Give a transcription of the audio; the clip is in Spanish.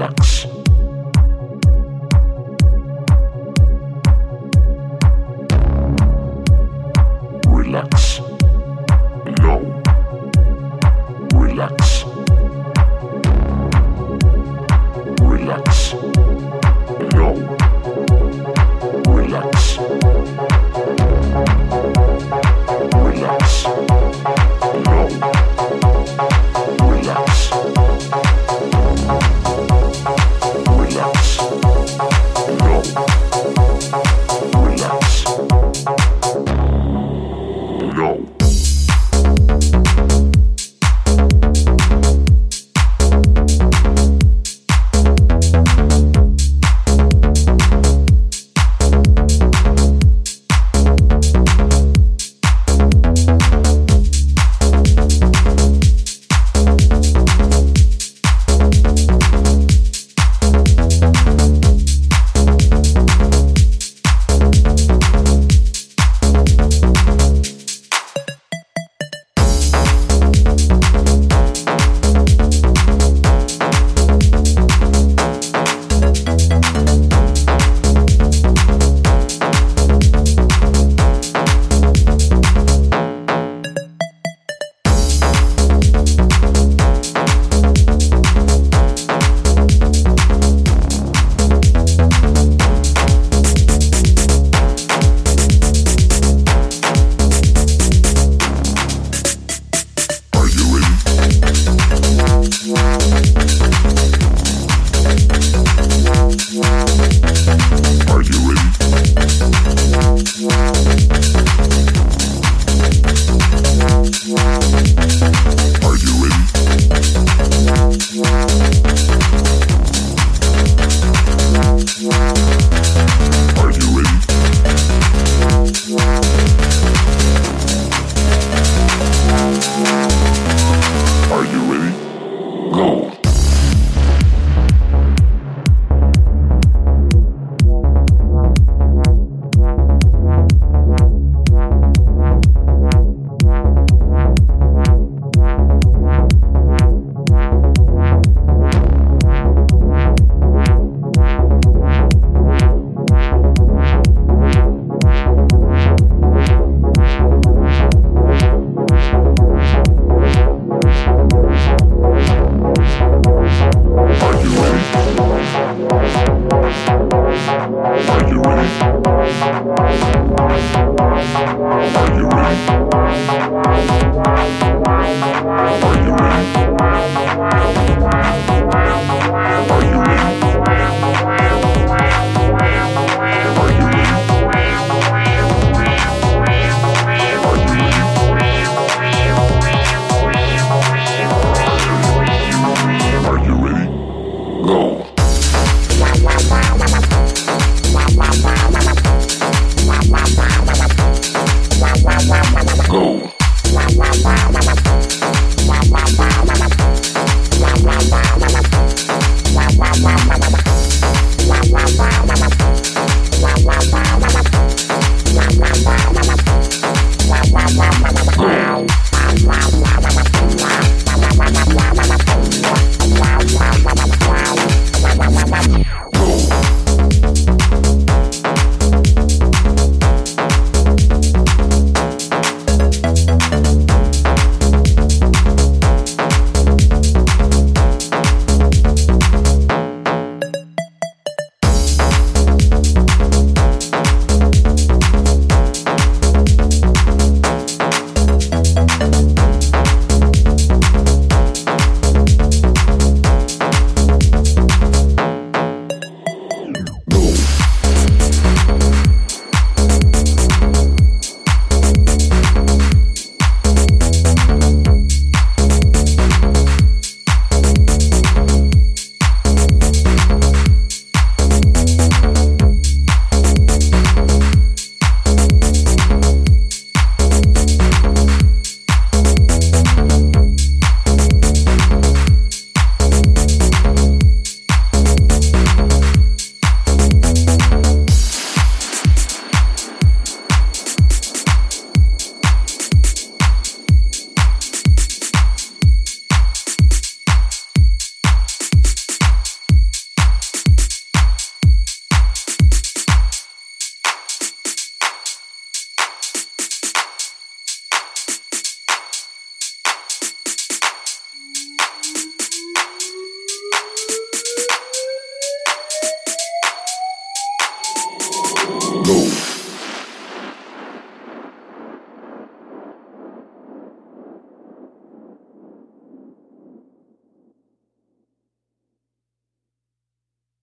Deluxe. Go.